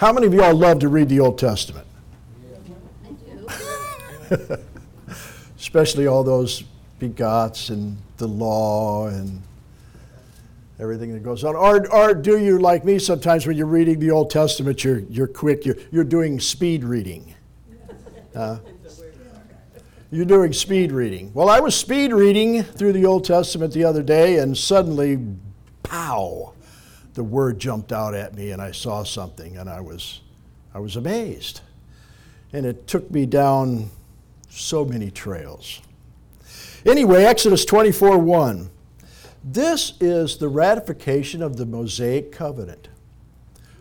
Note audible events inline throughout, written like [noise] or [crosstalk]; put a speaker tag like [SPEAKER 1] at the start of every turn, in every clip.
[SPEAKER 1] How many of y'all love to read the Old Testament?
[SPEAKER 2] I do.
[SPEAKER 1] Especially all those begots and the law and everything that goes on. Or, or do you, like me, sometimes when you're reading the Old Testament, you're, you're quick, you're, you're doing speed reading? Uh, you're doing speed reading. Well, I was speed reading through the Old Testament the other day, and suddenly, pow, the word jumped out at me, and I saw something, and I was, I was amazed. And it took me down so many trails. Anyway, Exodus 24 1. This is the ratification of the Mosaic covenant.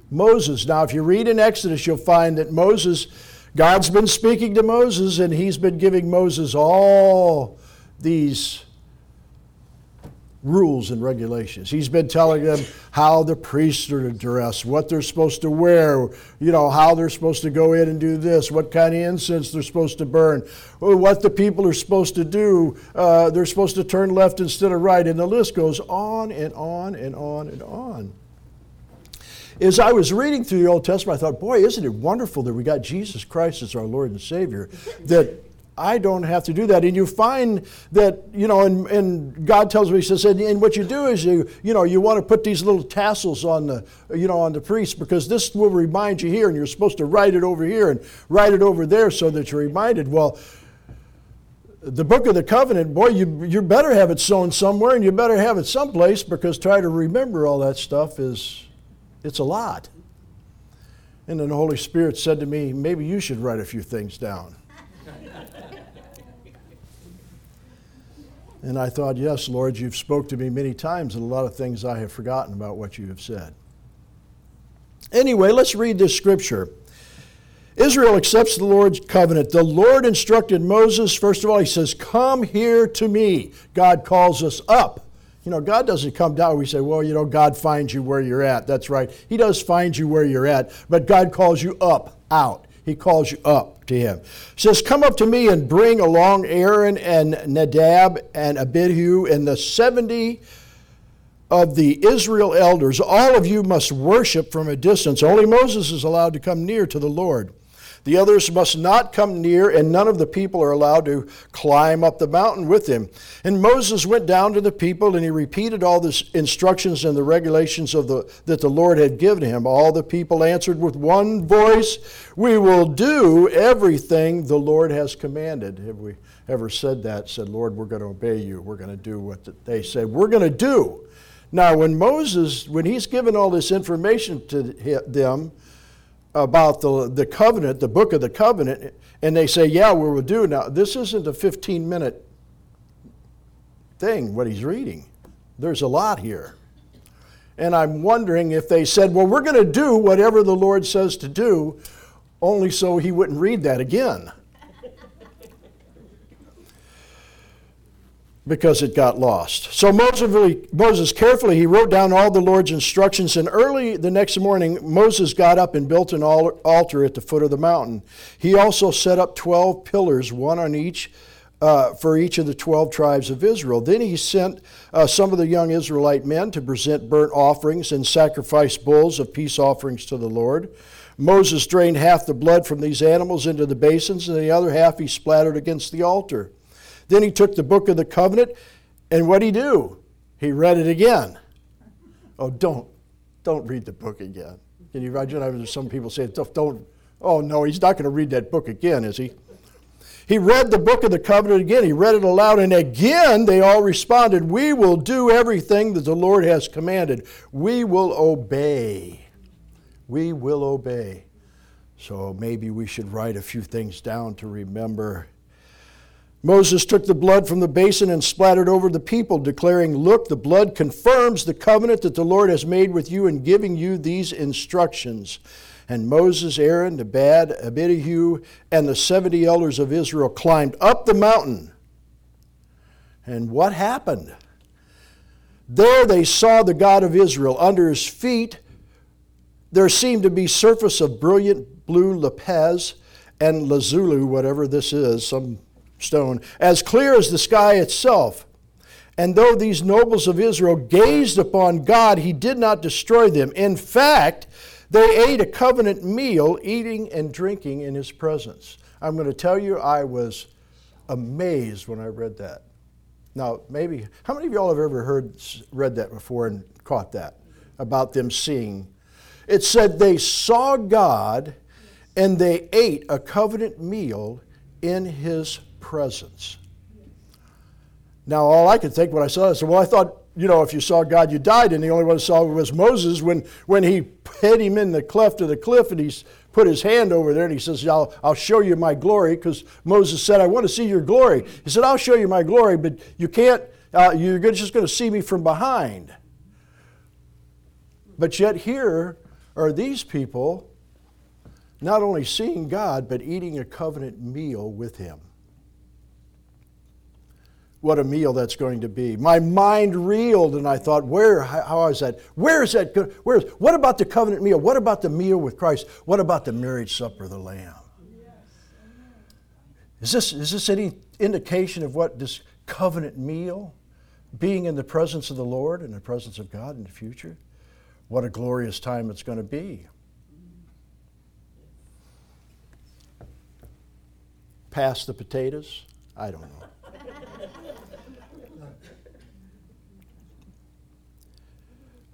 [SPEAKER 1] Moses, now if you read in Exodus, you'll find that Moses, God's been speaking to Moses, and he's been giving Moses all these rules and regulations. He's been telling them how the priests are to dress, what they're supposed to wear, you know, how they're supposed to go in and do this, what kind of incense they're supposed to burn, what the people are supposed to do. Uh, they're supposed to turn left instead of right, and the list goes on and on and on and on. As I was reading through the Old Testament, I thought, boy, isn't it wonderful that we got Jesus Christ as our Lord and Savior, that I don't have to do that. And you find that, you know, and, and God tells me, He says, and, and, what you do is you, you know, you want to put these little tassels on the, you know, on the priest because this will remind you here, and you're supposed to write it over here and write it over there so that you're reminded. Well, the book of the covenant, boy, you, you better have it sewn somewhere and you better have it someplace because try to remember all that stuff is, it's a lot. And then the Holy Spirit said to me, maybe you should write a few things down. And I thought, yes, Lord, you've spoke to me many times, and a lot of things I have forgotten about what you have said. Anyway, let's read this scripture. Israel accepts the Lord's covenant. The Lord instructed Moses, first of all, he says, Come here to me. God calls us up. You know, God doesn't come down. We say, well, you know, God finds you where you're at. That's right. He does find you where you're at, but God calls you up, out. He calls you up to him. He says, Come up to me and bring along Aaron and Nadab and Abihu and the 70 of the Israel elders. All of you must worship from a distance. Only Moses is allowed to come near to the Lord. The others must not come near, and none of the people are allowed to climb up the mountain with him. And Moses went down to the people, and he repeated all the instructions and the regulations of the, that the Lord had given him. All the people answered with one voice, We will do everything the Lord has commanded. Have we ever said that? Said, Lord, we're going to obey you. We're going to do what they said. We're going to do. Now, when Moses, when he's given all this information to them, about the, the covenant, the book of the covenant, and they say, Yeah, we will do. Now, this isn't a 15 minute thing, what he's reading. There's a lot here. And I'm wondering if they said, Well, we're going to do whatever the Lord says to do, only so he wouldn't read that again. Because it got lost. So Moses, carefully he wrote down all the Lord's instructions, and early the next morning Moses got up and built an altar at the foot of the mountain. He also set up twelve pillars, one on each. Uh, for each of the 12 tribes of Israel. Then he sent uh, some of the young Israelite men to present burnt offerings and sacrifice bulls of peace offerings to the Lord. Moses drained half the blood from these animals into the basins, and the other half he splattered against the altar. Then he took the book of the covenant, and what did he do? He read it again. Oh, don't, don't read the book again. Can you imagine? Some people say, don't, oh no, he's not going to read that book again, is he? He read the book of the covenant again. He read it aloud, and again they all responded, We will do everything that the Lord has commanded. We will obey. We will obey. So maybe we should write a few things down to remember Moses took the blood from the basin and splattered over the people, declaring, Look, the blood confirms the covenant that the Lord has made with you in giving you these instructions. And Moses, Aaron, Nadab, Abihu, and the 70 elders of Israel climbed up the mountain. And what happened? There they saw the God of Israel. Under his feet, there seemed to be surface of brilliant blue lapis and lazuli, whatever this is, some stone, as clear as the sky itself. And though these nobles of Israel gazed upon God, he did not destroy them. In fact, They ate a covenant meal, eating and drinking in his presence. I'm going to tell you, I was amazed when I read that. Now, maybe, how many of y'all have ever heard, read that before and caught that about them seeing? It said they saw God and they ate a covenant meal in his presence. Now, all I could think when I saw this, well, I thought, you know, if you saw God, you died, and the only one who saw was Moses when, when he [laughs] hid him in the cleft of the cliff and he put his hand over there and he says, I'll, I'll show you my glory, because Moses said, I want to see your glory. He said, I'll show you my glory, but you can't, uh, you're just going to see me from behind. But yet, here are these people not only seeing God, but eating a covenant meal with Him. What a meal that's going to be. My mind reeled and I thought, where, how is that? Where is that? Where is, what about the covenant meal? What about the meal with Christ? What about the marriage supper of the Lamb? Is this, is this any indication of what this covenant meal, being in the presence of the Lord and the presence of God in the future? What a glorious time it's going to be. Pass the potatoes? I don't know.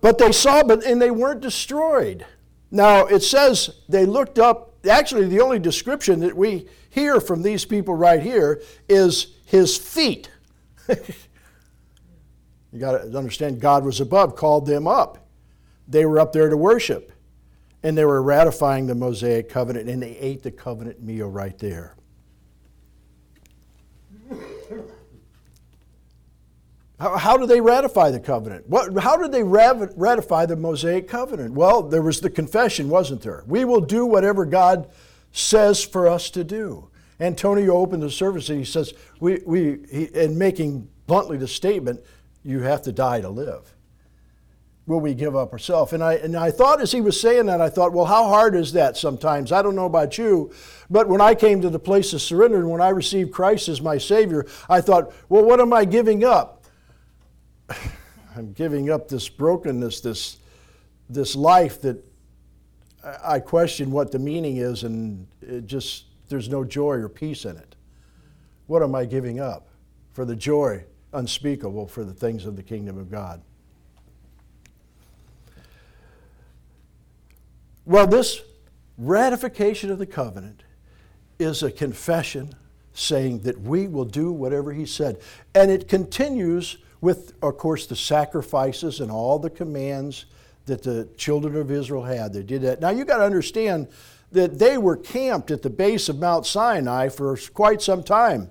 [SPEAKER 1] But they saw, but and they weren't destroyed. Now it says they looked up. Actually, the only description that we hear from these people right here is his feet. [laughs] you got to understand, God was above, called them up. They were up there to worship, and they were ratifying the Mosaic covenant, and they ate the covenant meal right there. How, how they ratify the covenant? What, how did they ratify the Mosaic covenant? Well, there was the confession, wasn't there? We will do whatever God says for us to do. Antonio opened the service and he says, we, we, he, in making bluntly the statement, you have to die to live. Will we give up ourselves? And I, and I thought as he was saying that, I thought, well, how hard is that sometimes? I don't know about you, but when I came to the place of surrender and when I received Christ as my Savior, I thought, well, what am I giving up? I'm giving up this brokenness, this, this life that I question what the meaning is, and it just, there's no joy or peace in it. What am I giving up for the joy unspeakable for the things of the kingdom of God? Well, this ratification of the covenant is a confession saying that we will do whatever he said. And it continues with, of course, the sacrifices and all the commands that the children of Israel had. They did that. Now, you got to understand that they were camped at the base of Mount Sinai for quite some time.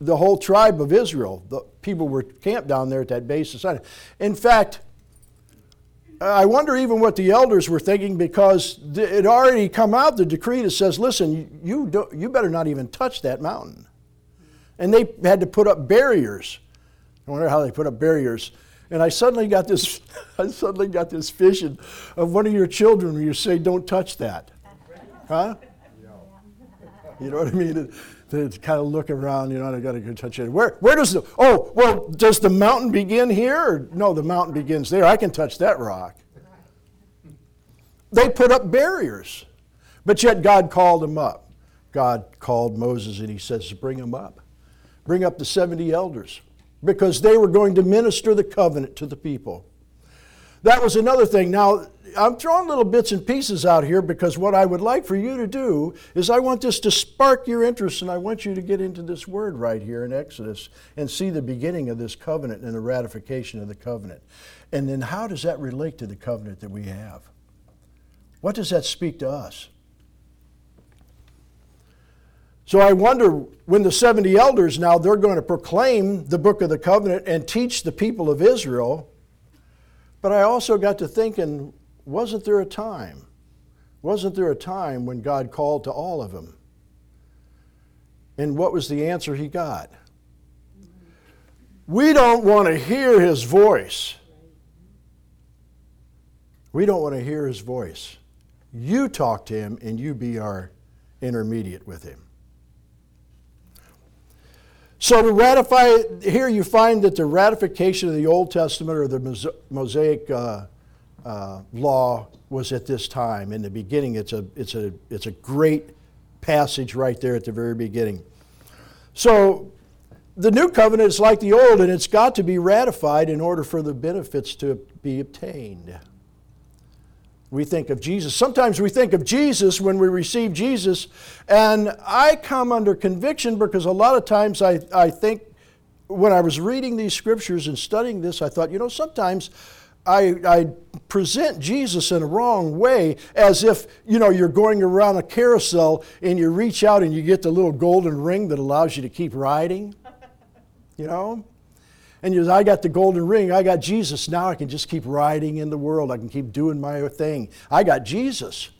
[SPEAKER 1] The whole tribe of Israel, the people were camped down there at that base of Sinai. In fact, I wonder even what the elders were thinking because it already come out the decree that says, listen, you, you better not even touch that mountain. And they had to put up barriers I wonder how they put up barriers. And I suddenly got this, [laughs] I suddenly got this vision of one of your children where you say, "Don't touch that," huh? You know what I mean? They kind of look around, you know, I got to go touch it. Where, where does the, oh, well, does the mountain begin here? Or, no, the mountain begins there. I can touch that rock. They put up barriers, but yet God called them up. God called Moses and he says, bring them up. Bring up the 70 elders because they were going to minister the covenant to the people. That was another thing. Now, I'm throwing little bits and pieces out here because what I would like for you to do is I want this to spark your interest and I want you to get into this word right here in Exodus and see the beginning of this covenant and the ratification of the covenant. And then how does that relate to the covenant that we have? What does that speak to us? So I wonder when the 70 elders now they're going to proclaim the book of the covenant and teach the people of Israel. But I also got to thinking, wasn't there a time? Wasn't there a time when God called to all of them? And what was the answer he got? We don't want to hear his voice. We don't want to hear his voice. You talk to him and you be our intermediate with him. So to ratify, here you find that the ratification of the Old Testament or the Mosaic uh, uh, law was at this time. In the beginning, it's a, it's, a, it's a great passage right there at the very beginning. So the new covenant is like the old, and it's got to be ratified in order for the benefits to be obtained. We think of Jesus. Sometimes we think of Jesus when we receive Jesus, and I come under conviction because a lot of times I, I think when I was reading these scriptures and studying this, I thought, you know, sometimes I, I, present Jesus in a wrong way as if, you know, you're going around a carousel and you reach out and you get the little golden ring that allows you to keep riding, you know? And you I got the golden ring, I got Jesus, now I can just keep riding in the world, I can keep doing my thing. I got Jesus.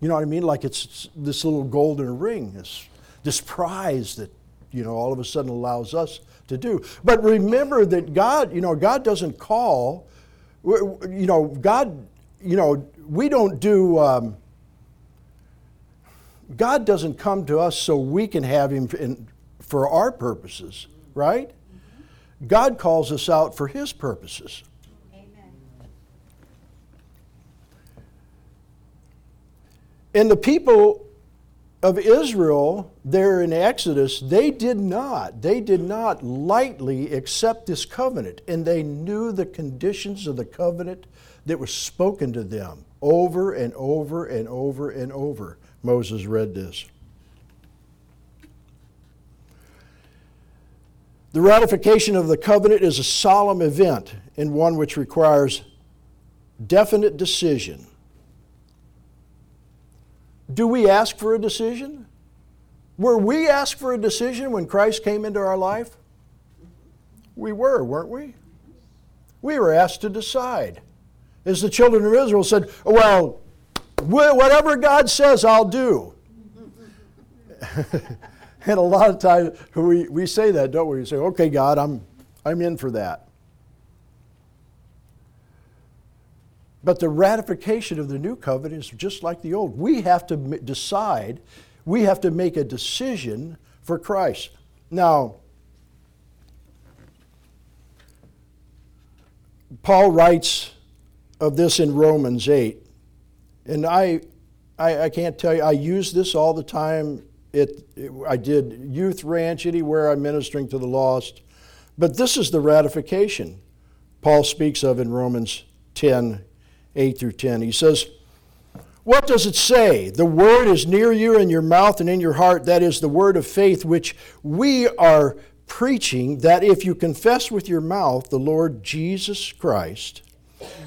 [SPEAKER 1] You know what I mean? Like it's this little golden ring, this, this prize that, you know, all of a sudden allows us to do. But remember that God, you know, God doesn't call you know, God, you know, we don't do, um, God doesn't come to us so we can have Him in, for our purposes, right? God calls us out for His purposes. Amen. And the people of Israel there in Exodus, they did not, they did not lightly accept this covenant, and they knew the conditions of the covenant that was spoken to them over and over and over and over. Moses read this. The ratification of the covenant is a solemn event and one which requires definite decision do we ask for a decision? Were we asked for a decision when Christ came into our life? We were, weren't we? We were asked to decide. As the children of Israel said, Well, whatever God says, I'll do. [laughs] and a lot of times we, we say that, don't we? We say, Okay, God, I'm, I'm in for that. But the ratification of the new covenant is just like the old. We have to decide, we have to make a decision for Christ. Now, Paul writes of this in Romans 8. And I, I, I can't tell you, I use this all the time. It, it, I did youth ranch anywhere I'm ministering to the lost. But this is the ratification Paul speaks of in Romans 10 8 through 10. He says, What does it say? The word is near you in your mouth and in your heart. That is the word of faith which we are preaching, that if you confess with your mouth the Lord Jesus Christ,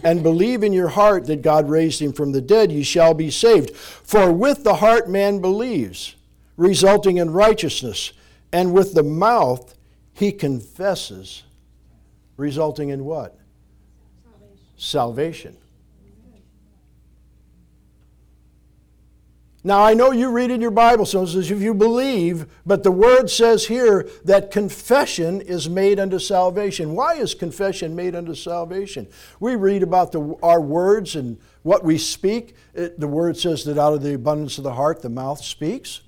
[SPEAKER 1] and believe in your heart that God raised him from the dead, you shall be saved. For with the heart man believes, resulting in righteousness, and with the mouth he confesses, resulting in what? Salvation. Now, I know you read in your Bible, so it says if you believe, but the word says here that confession is made unto salvation. Why is confession made unto salvation? We read about the, our words and what we speak. It, the word says that out of the abundance of the heart, the mouth speaks.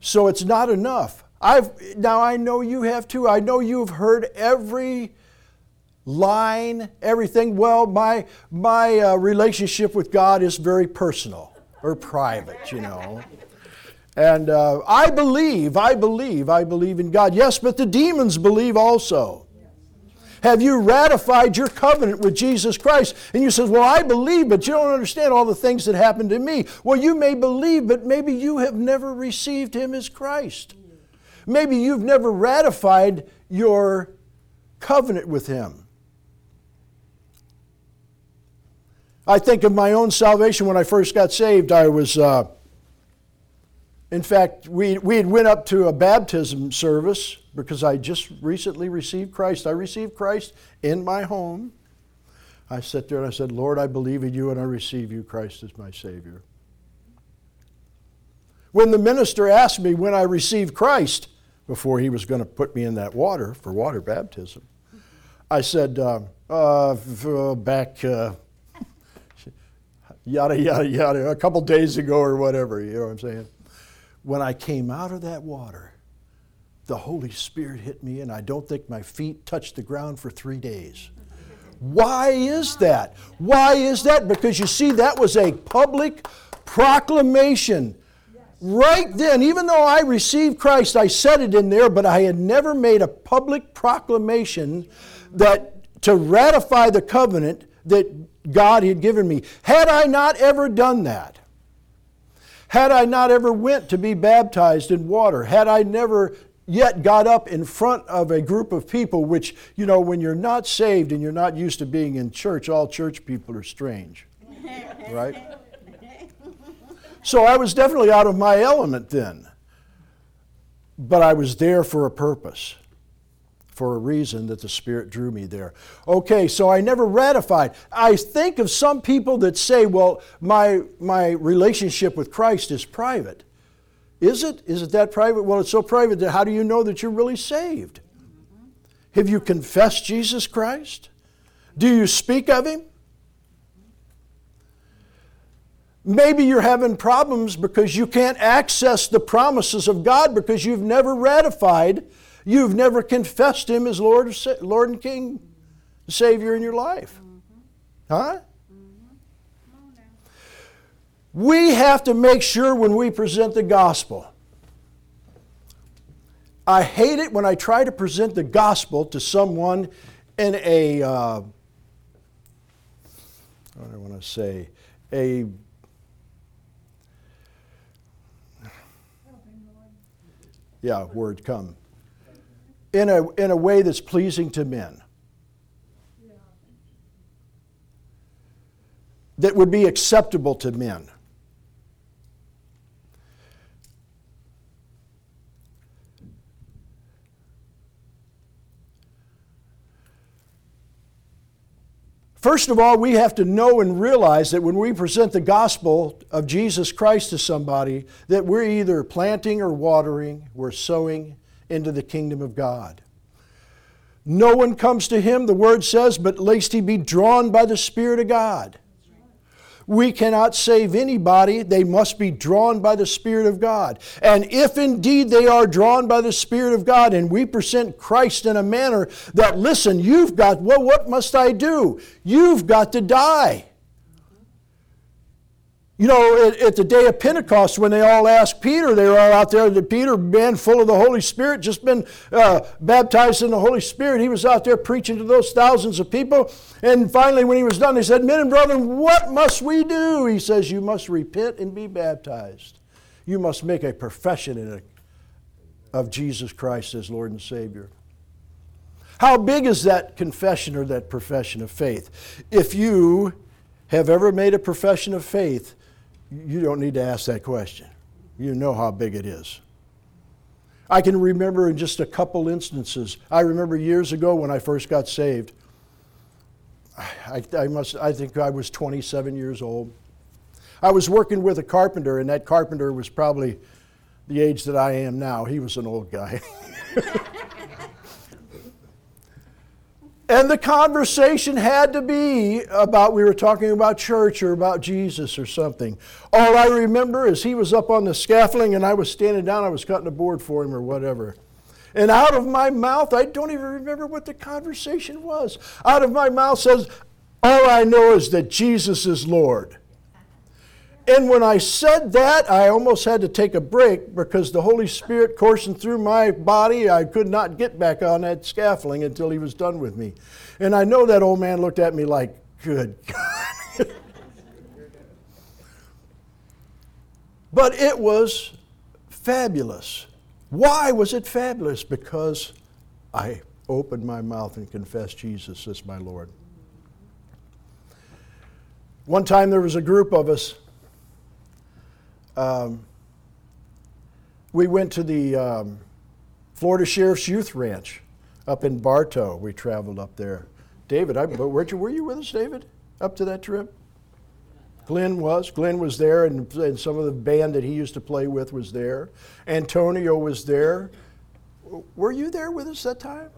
[SPEAKER 1] So it's not enough. I've, now, I know you have too. I know you've heard every line, everything. Well, my, my uh, relationship with God is very personal or private, you know. And uh, I believe, I believe, I believe in God. Yes, but the demons believe also. Have you ratified your covenant with Jesus Christ? And you says, "Well, I believe, but you don't understand all the things that happened to me." Well, you may believe, but maybe you have never received him as Christ. Maybe you've never ratified your covenant with him. I think of my own salvation when I first got saved. I was, uh, in fact, we, we had went up to a baptism service because I just recently received Christ. I received Christ in my home. I sat there and I said, Lord, I believe in you and I receive you, Christ, as my Savior. When the minister asked me when I received Christ, before he was going to put me in that water for water baptism, I said, uh, uh, back uh, [laughs] yada, yada, yada, a couple days ago or whatever, you know what I'm saying? When I came out of that water, the Holy Spirit hit me, and I don't think my feet touched the ground for three days. Why is that? Why is that? Because you see, that was a public proclamation. Right then, even though I received Christ, I said it in there, but I had never made a public proclamation that to ratify the covenant that God had given me. Had I not ever done that, had I not ever went to be baptized in water, had I never yet got up in front of a group of people, which, you know, when you're not saved and you're not used to being in church, all church people are strange. [laughs] right? So I was definitely out of my element then. But I was there for a purpose, for a reason that the Spirit drew me there. Okay, so I never ratified. I think of some people that say, well, my, my relationship with Christ is private. Is it? Is it that private? Well, it's so private that how do you know that you're really saved? Have you confessed Jesus Christ? Do you speak of Him? Maybe you're having problems because you can't access the promises of God because you've never ratified, you've never confessed Him as Lord, Lord and King, Savior in your life. Huh? We have to make sure when we present the gospel. I hate it when I try to present the gospel to someone in a, uh, what do I want to say, a yeah, word come. In a, in a way that's pleasing to men. That would be acceptable to men. First of all, we have to know and realize that when we present the gospel of Jesus Christ to somebody, that we're either planting or watering, we're sowing into the kingdom of God. No one comes to him, the word says, but lest he be drawn by the Spirit of God. We cannot save anybody. They must be drawn by the Spirit of God. And if indeed they are drawn by the Spirit of God and we present Christ in a manner that, listen, you've got, well, what must I do? You've got to die. You know, at, at, the day of Pentecost, when they all asked Peter, they were all out there. The Peter, man full of the Holy Spirit, just been uh, baptized in the Holy Spirit. He was out there preaching to those thousands of people. And finally, when he was done, he said, Men and brethren, what must we do? He says, You must repent and be baptized. You must make a profession a, of Jesus Christ as Lord and Savior. How big is that confession or that profession of faith? If you have ever made a profession of faith, you don't need to ask that question. You know how big it is. I can remember in just a couple instances. I remember years ago when I first got saved. I, I, must, I think I was 27 years old. I was working with a carpenter, and that carpenter was probably the age that I am now. He was an old guy. [laughs] And the conversation had to be about, we were talking about church or about Jesus or something. All I remember is he was up on the scaffolding and I was standing down, I was cutting a board for him or whatever. And out of my mouth, I don't even remember what the conversation was. Out of my mouth says, All I know is that Jesus is Lord. And when I said that, I almost had to take a break because the Holy Spirit coursing through my body, I could not get back on that scaffolding until he was done with me. And I know that old man looked at me like, good [laughs] God. but it was fabulous. Why was it fabulous? Because I opened my mouth and confessed Jesus as my Lord. One time there was a group of us um, we went to the um, Florida Sheriff's Youth Ranch up in Bartow. We traveled up there. David, I, you, were you with us, David, up to that trip? Glenn was. Glenn was there, and, and some of the band that he used to play with was there. Antonio was there. Were you there with us that time?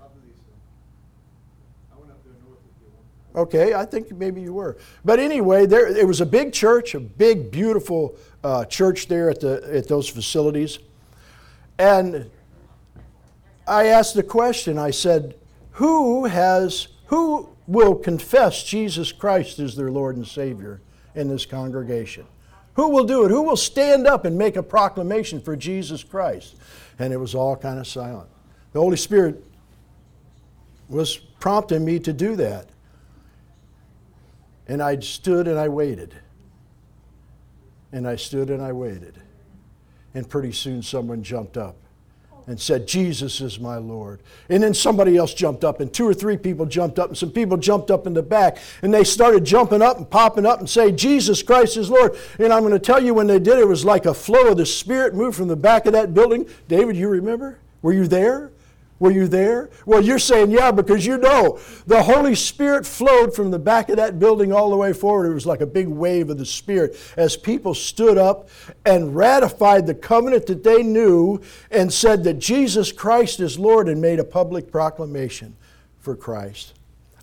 [SPEAKER 1] Okay, I think maybe you were. But anyway, there it was a big church, a big, beautiful uh, church there at the at those facilities, and I asked the question. I said, "Who has who will confess Jesus Christ as their Lord and Savior in this congregation? Who will do it? Who will stand up and make a proclamation for Jesus Christ? And it was all kind of silent. The Holy Spirit was prompting me to do that. And I stood and I waited. And I stood and I waited. And pretty soon someone jumped up and said, Jesus is my Lord. And then somebody else jumped up, and two or three people jumped up, and some people jumped up in the back, and they started jumping up and popping up and saying, Jesus Christ is Lord. And I'm going to tell you, when they did, it was like a flow of the Spirit moved from the back of that building. David, you remember? Were you there? Were you there? Well, you're saying, yeah, because you know the Holy Spirit flowed from the back of that building all the way forward. It was like a big wave of the Spirit as people stood up and ratified the covenant that they knew and said that Jesus Christ is Lord and made a public proclamation for Christ.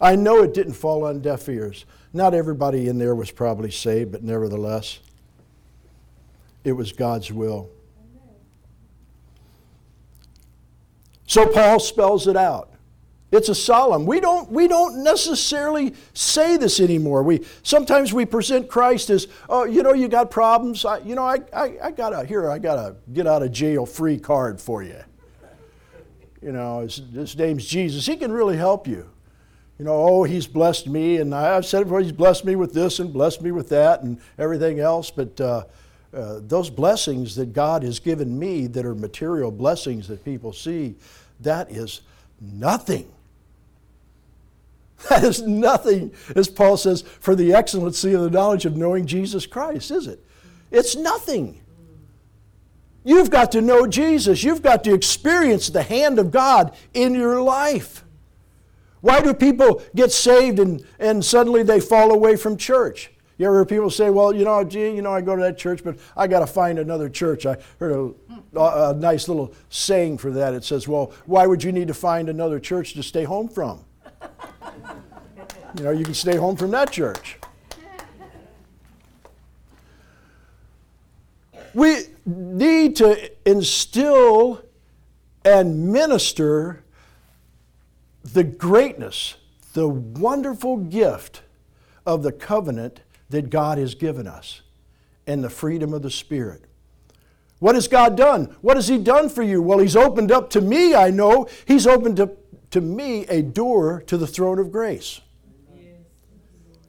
[SPEAKER 1] I know it didn't fall on deaf ears. Not everybody in there was probably saved, but nevertheless, it was God's will. So Paul spells it out. It's a solemn. We don't, we don't necessarily say this anymore. We, sometimes we present Christ as, oh, you know, you got problems. I, you know, I, I, I got a, here, I got a get out of jail free card for you. You know, his, his name's Jesus. He can really help you. You know, oh, he's blessed me, and I've said it before, he's blessed me with this and blessed me with that and everything else. But uh, uh, those blessings that God has given me that are material blessings that people see, that is nothing. [laughs] That is nothing, as Paul says, for the excellency of the knowledge of knowing Jesus Christ, is it? It's nothing. You've got to know Jesus. You've got to experience the hand of God in your life. Why do people get saved and, and suddenly they fall away from church? You ever hear people say, well, you know, gee, you know, I go to that church, but I got to find another church. I heard a, a, nice little saying for that. It says, well, why would you need to find another church to stay home from? you know, you can stay home from that church. We need to instill and minister the greatness, the wonderful gift of the covenant that God has given us and the freedom of the Spirit. What has God done? What has He done for you? Well, He's opened up to me, I know. He's opened up to me a door to the throne of grace.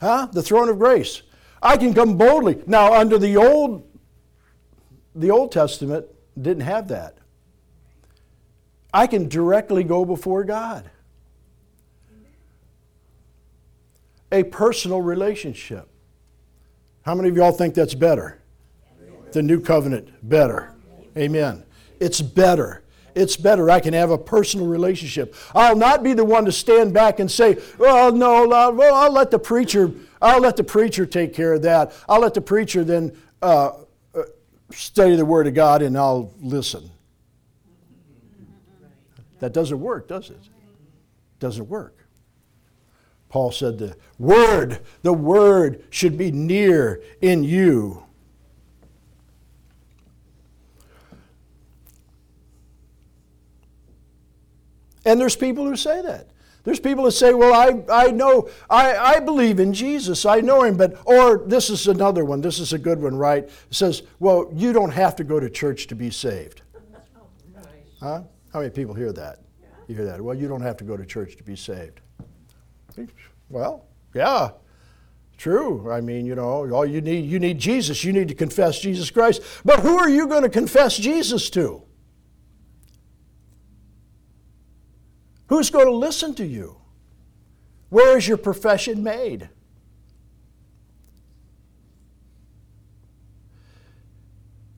[SPEAKER 1] Huh? The throne of grace. I can come boldly. Now, under the old the Old Testament didn't have that. I can directly go before God. A personal relationship. How many of y'all think that's better? The new covenant, better. Amen. It's better. It's better. I can have a personal relationship. I'll not be the one to stand back and say, "Well, no, well, I'll let the preacher. I'll let the preacher take care of that. I'll let the preacher then uh, uh study the Word of God, and I'll listen." That doesn't work, does it? Doesn't work. Paul said the word, the word should be near in you. And there's people who say that. There's people who say, well, I, I know, I, I believe in Jesus, I know him, but, or this is another one, this is a good one, right? It says, well, you don't have to go to church to be saved. Oh, huh? How many people hear that? You hear that? Well, you don't have to go to church to be saved. Well, yeah, true. I mean, you know, all you need, you need Jesus. You need to confess Jesus Christ. But who are you going to confess Jesus to? Who's going to listen to you? Where is your profession made?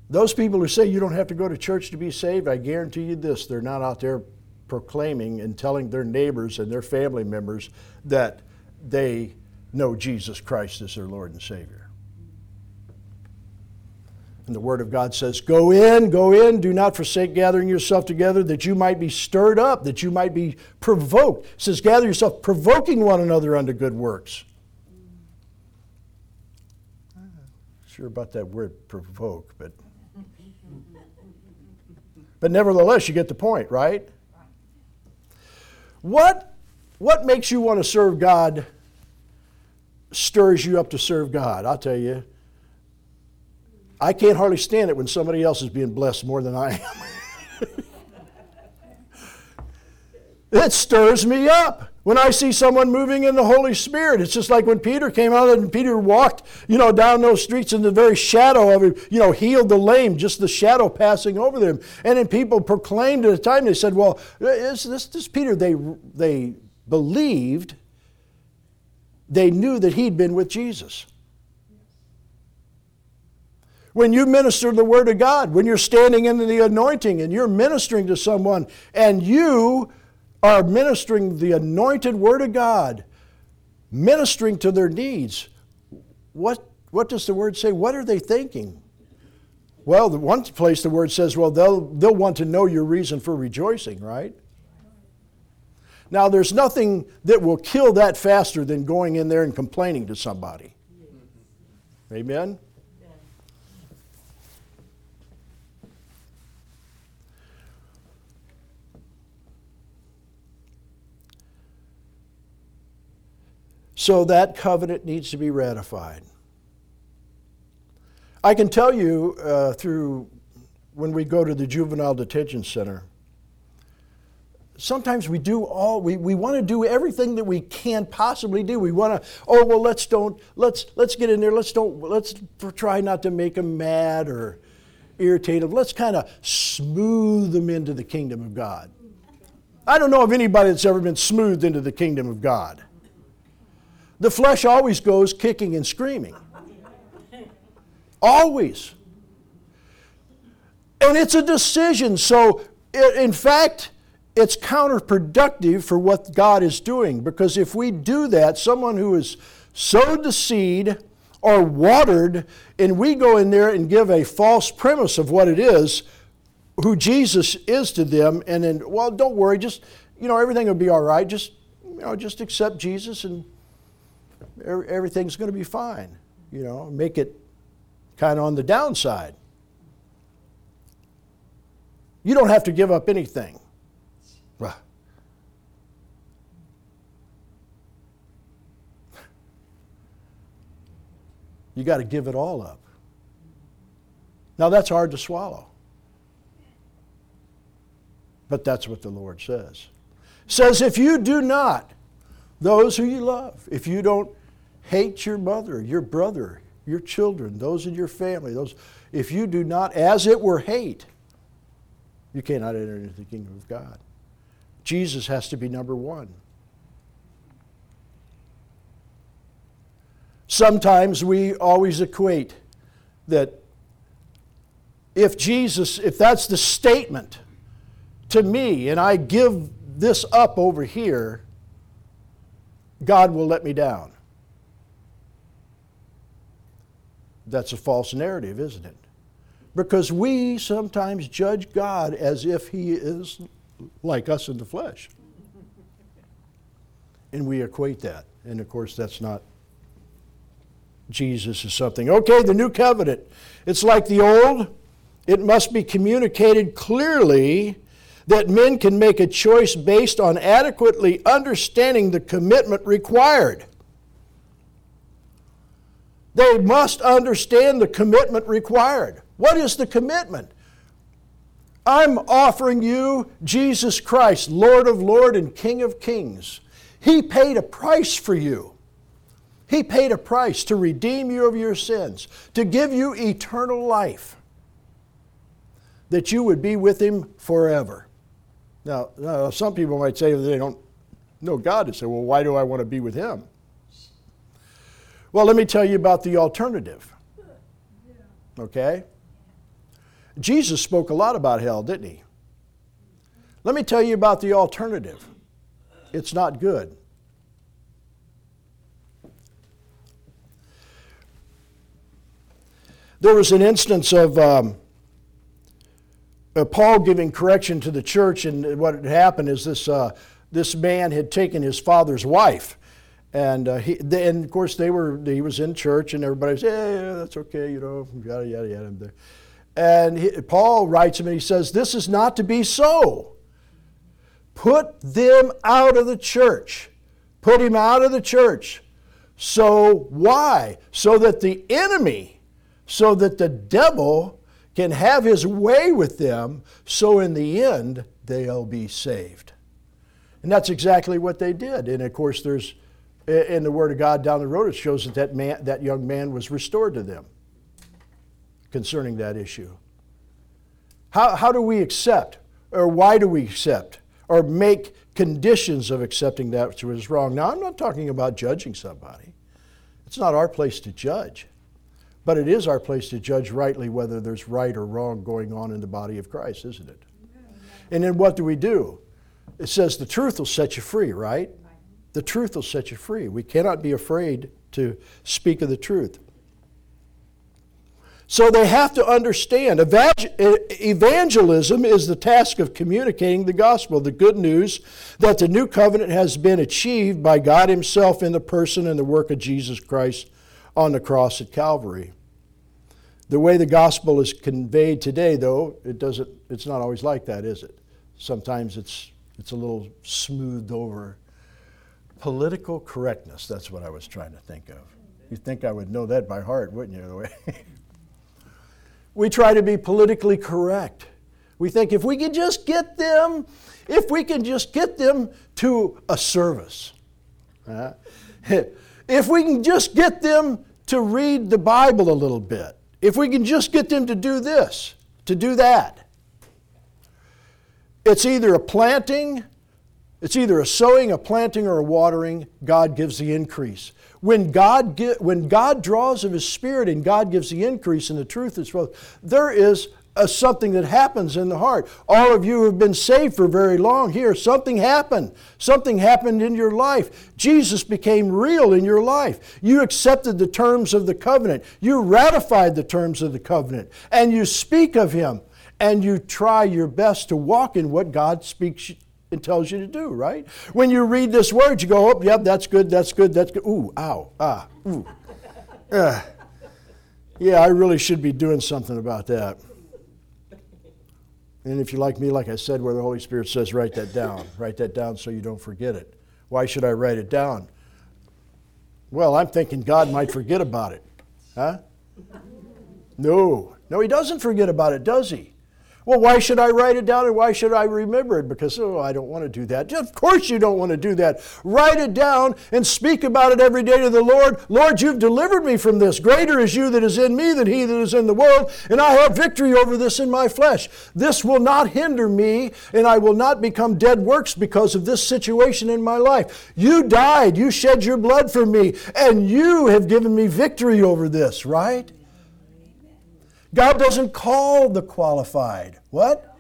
[SPEAKER 1] Those people who say you don't have to go to church to be saved, I guarantee you this they're not out there proclaiming and telling their neighbors and their family members that they know Jesus Christ as their Lord and Savior. And the Word of God says, Go in, go in, do not forsake gathering yourself together, that you might be stirred up, that you might be provoked. It says, Gather yourself, provoking one another unto good works. Sure about that word provoke, but. But nevertheless, you get the point, right? What what makes you want to serve God stirs you up to serve God? I'll tell you. I can't hardly stand it when somebody else is being blessed more than I am. [laughs] it stirs me up. When I see someone moving in the Holy Spirit, it's just like when Peter came out and Peter walked, you know, down those streets in the very shadow of it, you know, healed the lame, just the shadow passing over them. And then people proclaimed at the time, they said, well, is this, this Peter, they, they believed, they knew that he'd been with Jesus. When you minister the Word of God, when you're standing in the anointing and you're ministering to someone and you are ministering the anointed Word of God, ministering to their needs, what, what does the Word say? What are they thinking? Well, the one place the Word says, well, they'll, they'll want to know your reason for rejoicing, right? Now, there's nothing that will kill that faster than going in there and complaining to somebody. Amen? So that covenant needs to be ratified. I can tell you uh, through when we go to the juvenile detention center, sometimes we do all we, we want to do everything that we can possibly do. We want to oh well let's don't let's let's get in there. Let's don't let's try not to make them mad or irritate them let's kind of smooth them into the kingdom of god. I don't know of anybody that's ever been smoothed into the kingdom of god the flesh always goes kicking and screaming. Always. And it's a decision. So, in fact, it's counterproductive for what God is doing because if we do that, someone who is sowed the seed or watered, and we go in there and give a false premise of what it is, who Jesus is to them, and then, well, don't worry, just, you know, everything will be all right. Just, you know, just accept Jesus and everything's going to be fine. You know, make it kind of on the downside. You don't have to give up anything. You got to give it all up. Now, that's hard to swallow. But that's what the Lord says. Says, if you do not, those who you love, if you don't hate your mother, your brother, your children, those in your family, those if you do not as it were hate, you cannot enter into the kingdom of God. Jesus has to be number 1. Sometimes we always equate that if Jesus, if that's the statement to me and I give this up over here, God will let me down. That's a false narrative, isn't it? Because we sometimes judge God as if He is like us in the flesh. And we equate that. And of course, that's not Jesus is something. Okay, the new covenant. It's like the old. It must be communicated clearly that men can make a choice based on adequately understanding the commitment required. They must understand the commitment required. What is the commitment? I'm offering you Jesus Christ, Lord of Lords and King of Kings. He paid a price for you. He paid a price to redeem you of your sins, to give you eternal life, that you would be with Him forever. Now, now some people might say that they don't know God, and say, well, why do I want to be with Him? Well, let me tell you about the alternative. Okay? Jesus spoke a lot about hell, didn't he? Let me tell you about the alternative. It's not good. There was an instance of um, uh, Paul giving correction to the church, and what had happened is this, uh, this man had taken his father's wife. And, uh, he, they, and of course, they were, he was in church, and everybody said, yeah, yeah, that's okay, you know, yada, yada, yada. And he, Paul writes him, and he says, This is not to be so. Put them out of the church. Put him out of the church. So, why? So that the enemy, so that the devil can have his way with them, so in the end, they'll be saved. And that's exactly what they did. And of course, there's in the Word of God down the road, it shows that that, man, that young man was restored to them concerning that issue. How, how do we accept, or why do we accept, or make conditions of accepting that which was wrong? Now, I'm not talking about judging somebody. It's not our place to judge. But it is our place to judge rightly whether there's right or wrong going on in the body of Christ, isn't it? And then what do we do? It says the truth will set you free, right? The truth will set you free. We cannot be afraid to speak of the truth. So they have to understand evangelism is the task of communicating the gospel, the good news that the new covenant has been achieved by God Himself in the person and the work of Jesus Christ on the cross at Calvary. The way the gospel is conveyed today, though, it doesn't, it's not always like that, is it? Sometimes it's, it's a little smoothed over. Political correctness, that's what I was trying to think of. You'd think I would know that by heart, wouldn't you, the [laughs] way? We try to be politically correct. We think if we can just get them, if we can just get them to a service, uh, [laughs] if we can just get them to read the Bible a little bit, if we can just get them to do this, to do that, it's either a planting, it's either a sowing, a planting, or a watering. God gives the increase. When God, when God draws of His Spirit and God gives the increase and the truth is both, there is a, something that happens in the heart. All of you have been saved for very long here. Something happened. Something happened in your life. Jesus became real in your life. You accepted the terms of the covenant. You ratified the terms of the covenant. And you speak of Him. And you try your best to walk in what God speaks it tells you to do, right? When you read this word, you go, oh, yep, that's good, that's good, that's good. Ooh, ow, ah, ooh. Uh, [laughs] yeah, I really should be doing something about that. And if you're like me, like I said, where the Holy Spirit says, write that down. Write that down so you don't forget it. Why should I write it down? Well, I'm thinking God might forget about it. Huh? No. No, He doesn't forget about it, does He? Well, why should I write it down and why should I remember it? Because, oh, I don't want to do that. Of course, you don't want to do that. Write it down and speak about it every day to the Lord. Lord, you've delivered me from this. Greater is you that is in me than he that is in the world, and I have victory over this in my flesh. This will not hinder me, and I will not become dead works because of this situation in my life. You died, you shed your blood for me, and you have given me victory over this, right? God doesn't call the qualified. What?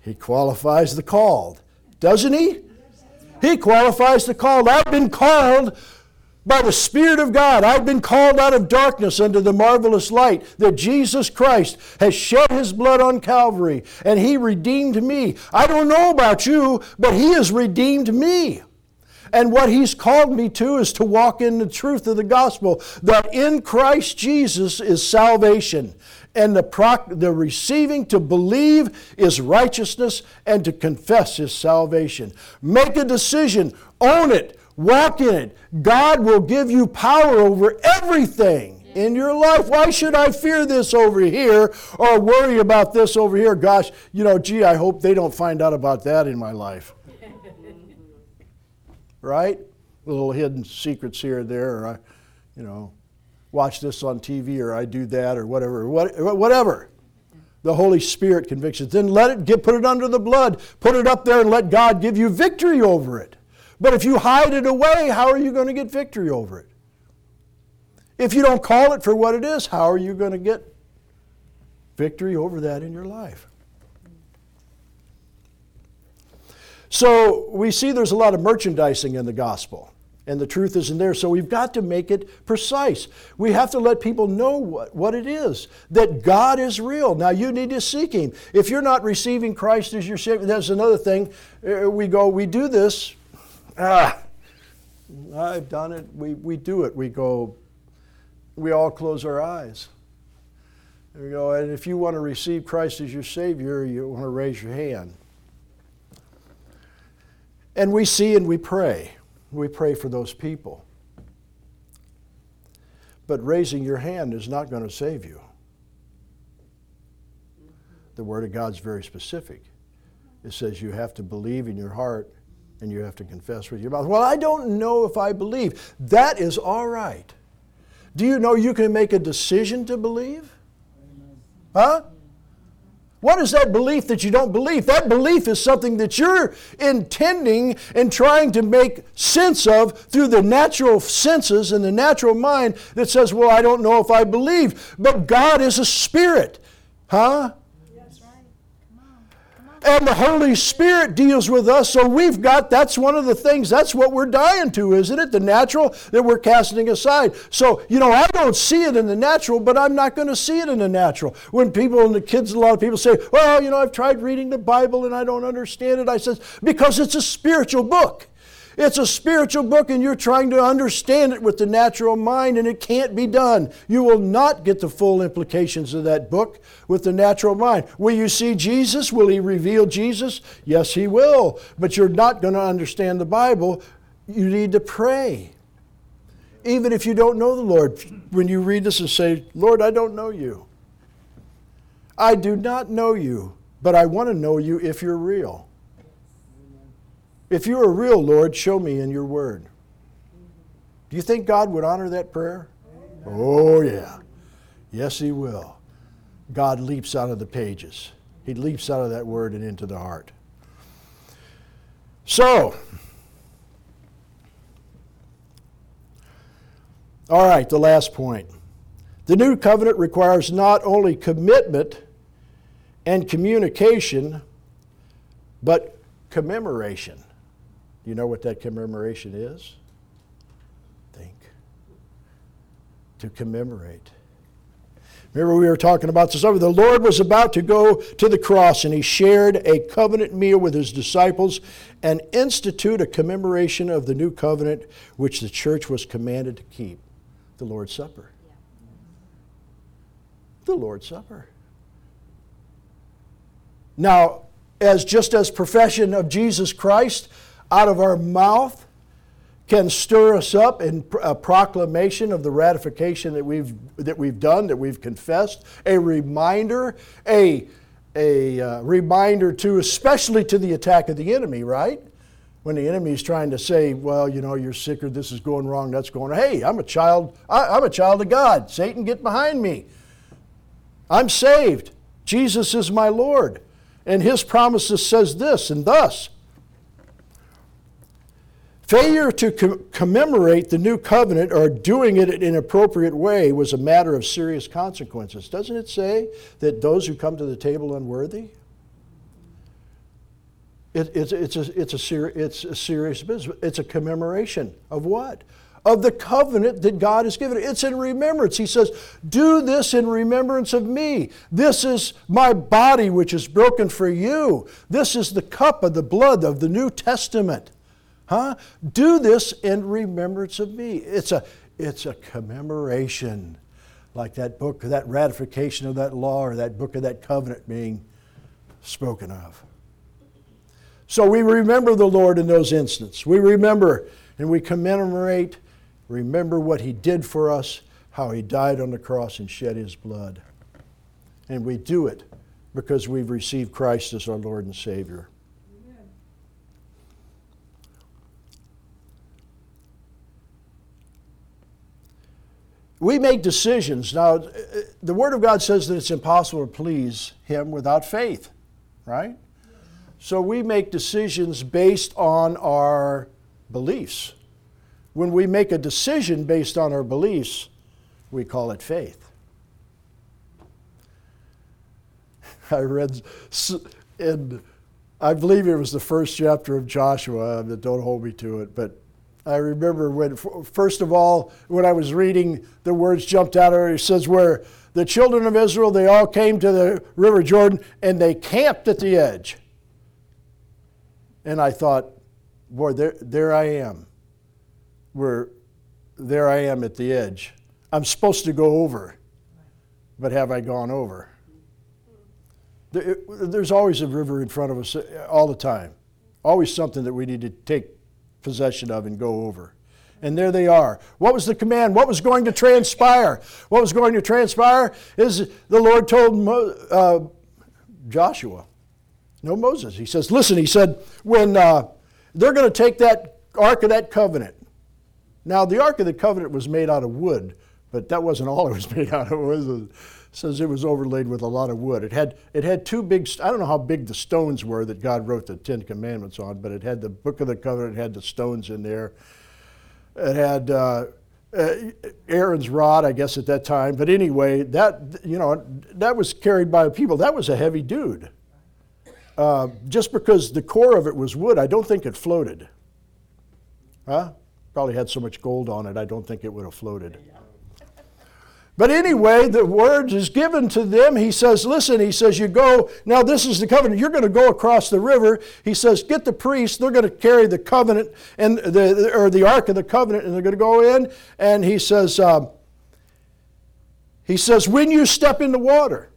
[SPEAKER 1] He qualifies the called. Doesn't He? He qualifies the called. I've been called by the Spirit of God. I've been called out of darkness unto the marvelous light that Jesus Christ has shed His blood on Calvary and He redeemed me. I don't know about you, but He has redeemed me. And what He's called me to is to walk in the truth of the gospel that in Christ Jesus is salvation and the, proc- the receiving to believe is righteousness and to confess is salvation. Make a decision, own it, walk in it. God will give you power over everything in your life. Why should I fear this over here or worry about this over here? Gosh, you know, gee, I hope they don't find out about that in my life. [laughs] right? Little hidden secrets here or there, or I, you know, watch this on TV or I do that or whatever, whatever. The Holy Spirit convicts it. Then let it get, put it under the blood, put it up there and let God give you victory over it. But if you hide it away, how are you going to get victory over it? If you don't call it for what it is, how are you going to get victory over that in your life? So we see there's a lot of merchandising in the gospel and the truth isn't there. So we've got to make it precise. We have to let people know what, what it is that God is real. Now you need to seek Him. If you're not receiving Christ as your Savior, that's another thing. Uh, we go, we do this. Ah, I've done it. We, we do it. We go, we all close our eyes. There we go, and if you want to receive Christ as your Savior, you want to raise your hand. And we see and we pray. We pray for those people. But raising your hand is not going to save you. The Word of God is very specific. It says you have to believe in your heart and you have to confess with your mouth. Well, I don't know if I believe. That is all right. Do you know you can make a decision to believe? Huh? What is that belief that you don't believe? That belief is something that you're intending and trying to make sense of through the natural senses and the natural mind that says, Well, I don't know if I believe. But God is a spirit. Huh? And the Holy Spirit deals with us. So we've got that's one of the things, that's what we're dying to, isn't it? The natural that we're casting aside. So, you know, I don't see it in the natural, but I'm not going to see it in the natural. When people and the kids, a lot of people say, well, you know, I've tried reading the Bible and I don't understand it. I says, because it's a spiritual book. It's a spiritual book, and you're trying to understand it with the natural mind, and it can't be done. You will not get the full implications of that book with the natural mind. Will you see Jesus? Will He reveal Jesus? Yes, He will. But you're not going to understand the Bible. You need to pray. Even if you don't know the Lord, when you read this and say, Lord, I don't know you. I do not know you, but I want to know you if you're real. If you are a real, Lord, show me in your word. Do you think God would honor that prayer? Oh, yeah. Yes, He will. God leaps out of the pages, He leaps out of that word and into the heart. So, all right, the last point. The new covenant requires not only commitment and communication, but commemoration. You know what that commemoration is? Think. To commemorate. Remember, we were talking about this over. The Lord was about to go to the cross, and he shared a covenant meal with his disciples and institute a commemoration of the new covenant which the church was commanded to keep the Lord's Supper. The Lord's Supper. Now, as just as profession of Jesus Christ, out of our mouth can stir us up in a proclamation of the ratification that we've, that we've done, that we've confessed, a reminder, a, a uh, reminder to, especially to the attack of the enemy, right? When the enemy is trying to say, well, you know, you're sick or this is going wrong, that's going, hey, I'm a child, I, I'm a child of God. Satan, get behind me. I'm saved. Jesus is my Lord. And his promises says this and thus. Failure to com- commemorate the new covenant or doing it in an appropriate way was a matter of serious consequences. Doesn't it say that those who come to the table unworthy? It, it's, it's, a, it's, a ser- it's a serious business. It's a commemoration of what? Of the covenant that God has given. It's in remembrance. He says, Do this in remembrance of me. This is my body which is broken for you. This is the cup of the blood of the New Testament. Huh? Do this in remembrance of me. It's a, it's a commemoration, like that book, that ratification of that law or that book of that covenant being spoken of. So we remember the Lord in those instances. We remember and we commemorate, remember what He did for us, how He died on the cross and shed His blood. And we do it because we've received Christ as our Lord and Savior. We make decisions. Now, uh, the Word of God says that it's impossible to please Him without faith, right? So we make decisions based on our beliefs. When we make a decision based on our beliefs, we call it faith. [laughs] I read in, I believe it was the first chapter of Joshua, don't hold me to it, but I remember when, first of all, when I was reading, the words jumped out at me. It says, where the children of Israel, they all came to the River Jordan and they camped at the edge. And I thought, boy, there, there I am. Where there I am at the edge. I'm supposed to go over, but have I gone over? There's always a river in front of us uh, all the time. Always something that we need to take possession of and go over. And there they are. What was the command? What was going to transpire? What was going to transpire is the Lord told Mo, uh, Joshua, no Moses. He says, Listen, he said, when uh, they're going to take that Ark of that Covenant. Now, the Ark of the Covenant was made out of wood, but that wasn't all it was made out of. Says it was overlaid with a lot of wood. It had, it had two big, I don't know how big the stones were that God wrote the Ten Commandments on, but it had the Book of the Covenant, it had the stones in there. It had uh, uh, Aaron's rod, I guess, at that time. But anyway, that, you know, that was carried by people. That was a heavy dude. Uh, just because the core of it was wood, I don't think it floated. Huh? Probably had so much gold on it, I don't think it would have floated. But anyway, the word is given to them. He says, Listen, he says, You go, now this is the covenant. You're going to go across the river. He says, Get the priests. They're going to carry the covenant and the, or the ark of the covenant, and they're going to go in. And he says, um, He says, When you step in the water,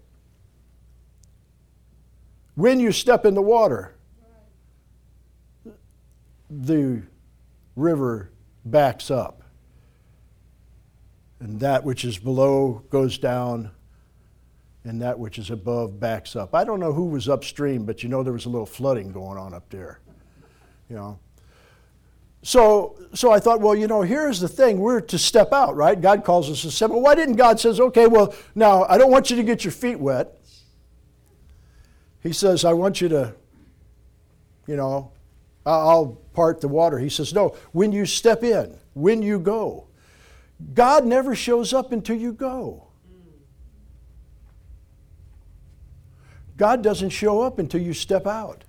[SPEAKER 1] when you step in the water, the river backs up and that which is below goes down, and that which is above backs up. I don't know who was upstream, but you know there was a little flooding going on up there. You know. So, so I thought, well, you know, here's the thing: we're to step out, right? God calls us to step. Well, why didn't God says, okay, well, now I don't want you to get your feet wet. He says, I want you to, you know, I'll part the water. He says, no, when you step in, when you go. God never shows up until you go. God doesn't show up until you step out.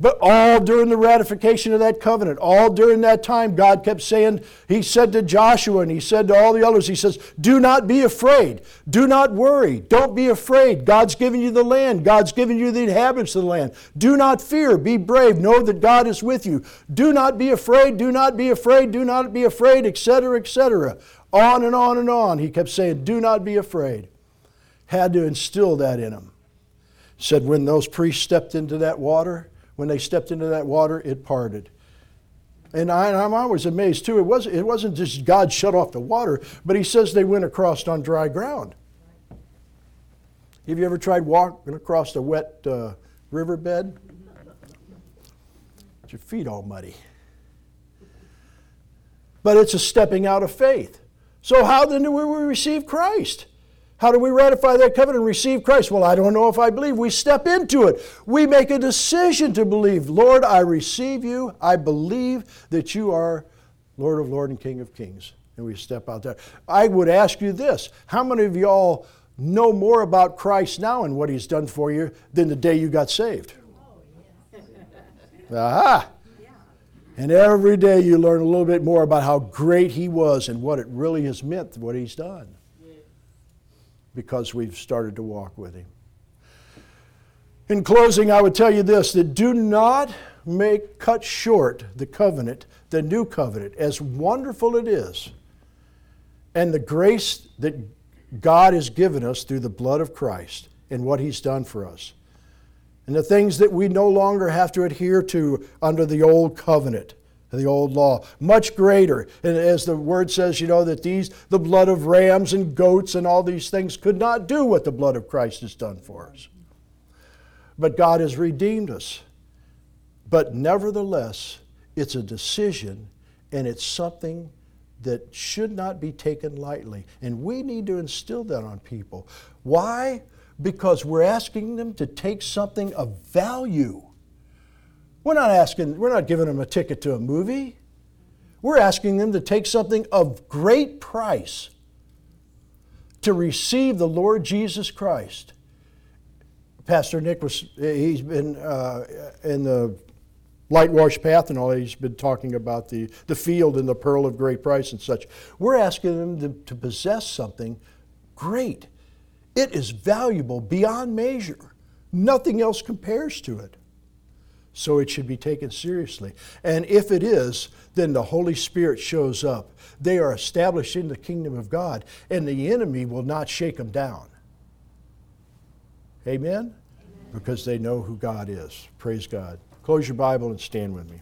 [SPEAKER 1] But all during the ratification of that covenant, all during that time, God kept saying, He said to Joshua and He said to all the others, He says, Do not be afraid. Do not worry. Don't be afraid. God's given you the land. God's given you the inhabitants of the land. Do not fear. Be brave. Know that God is with you. Do not be afraid. Do not be afraid. Do not be afraid, etc., etc. On and on and on. He kept saying, Do not be afraid. Had to instill that in him. Said, when those priests stepped into that water, when they stepped into that water, it parted. And I, am always amazed too. It wasn't, it wasn't just God shut off the water, but He says they went across on dry ground. Have you ever tried walking across a wet uh, riverbed? Your feet all muddy. But it's a stepping out of faith. So, how then do we receive Christ? How do we ratify that covenant and receive Christ? Well, I don't know if I believe. We step into it. We make a decision to believe. Lord, I receive you. I believe that you are Lord of Lords and King of Kings. And we step out there. I would ask you this how many of y'all know more about Christ now and what he's done for you than the day you got saved? Oh, Aha! And every day you learn a little bit more about how great he was and what it really has meant, what he's done because we've started to walk with Him. In closing, I would tell you this that do not make cut short the covenant, the new covenant, as wonderful it is, and the grace that God has given us through the blood of Christ and what He's done for us. And the things that we no longer have to adhere to under the old covenant the old law, much greater. And as the word says, you know, that these, the blood of rams and goats and all these things could not do what the blood of Christ has done for us. But God has redeemed us. But nevertheless, it's a decision and it's something that should not be taken lightly. And we need to instill that on people. Why? Because we're asking them to take something of value we're not asking, we're not giving them a ticket to a movie. We're asking them to take something of great price to receive the Lord Jesus Christ. Pastor Nick was, he's been uh, in the light wash path and all, he's been talking about the, the field and the pearl of great price and such. We're asking them to, to possess something great. It is valuable beyond measure. Nothing else compares to it so it should be taken seriously. And if it is, then the Holy Spirit shows up. They are established in the kingdom of God, and the enemy will not shake them down. Amen? Amen. because they know who God is. Praise God. Close your Bible and stand with me.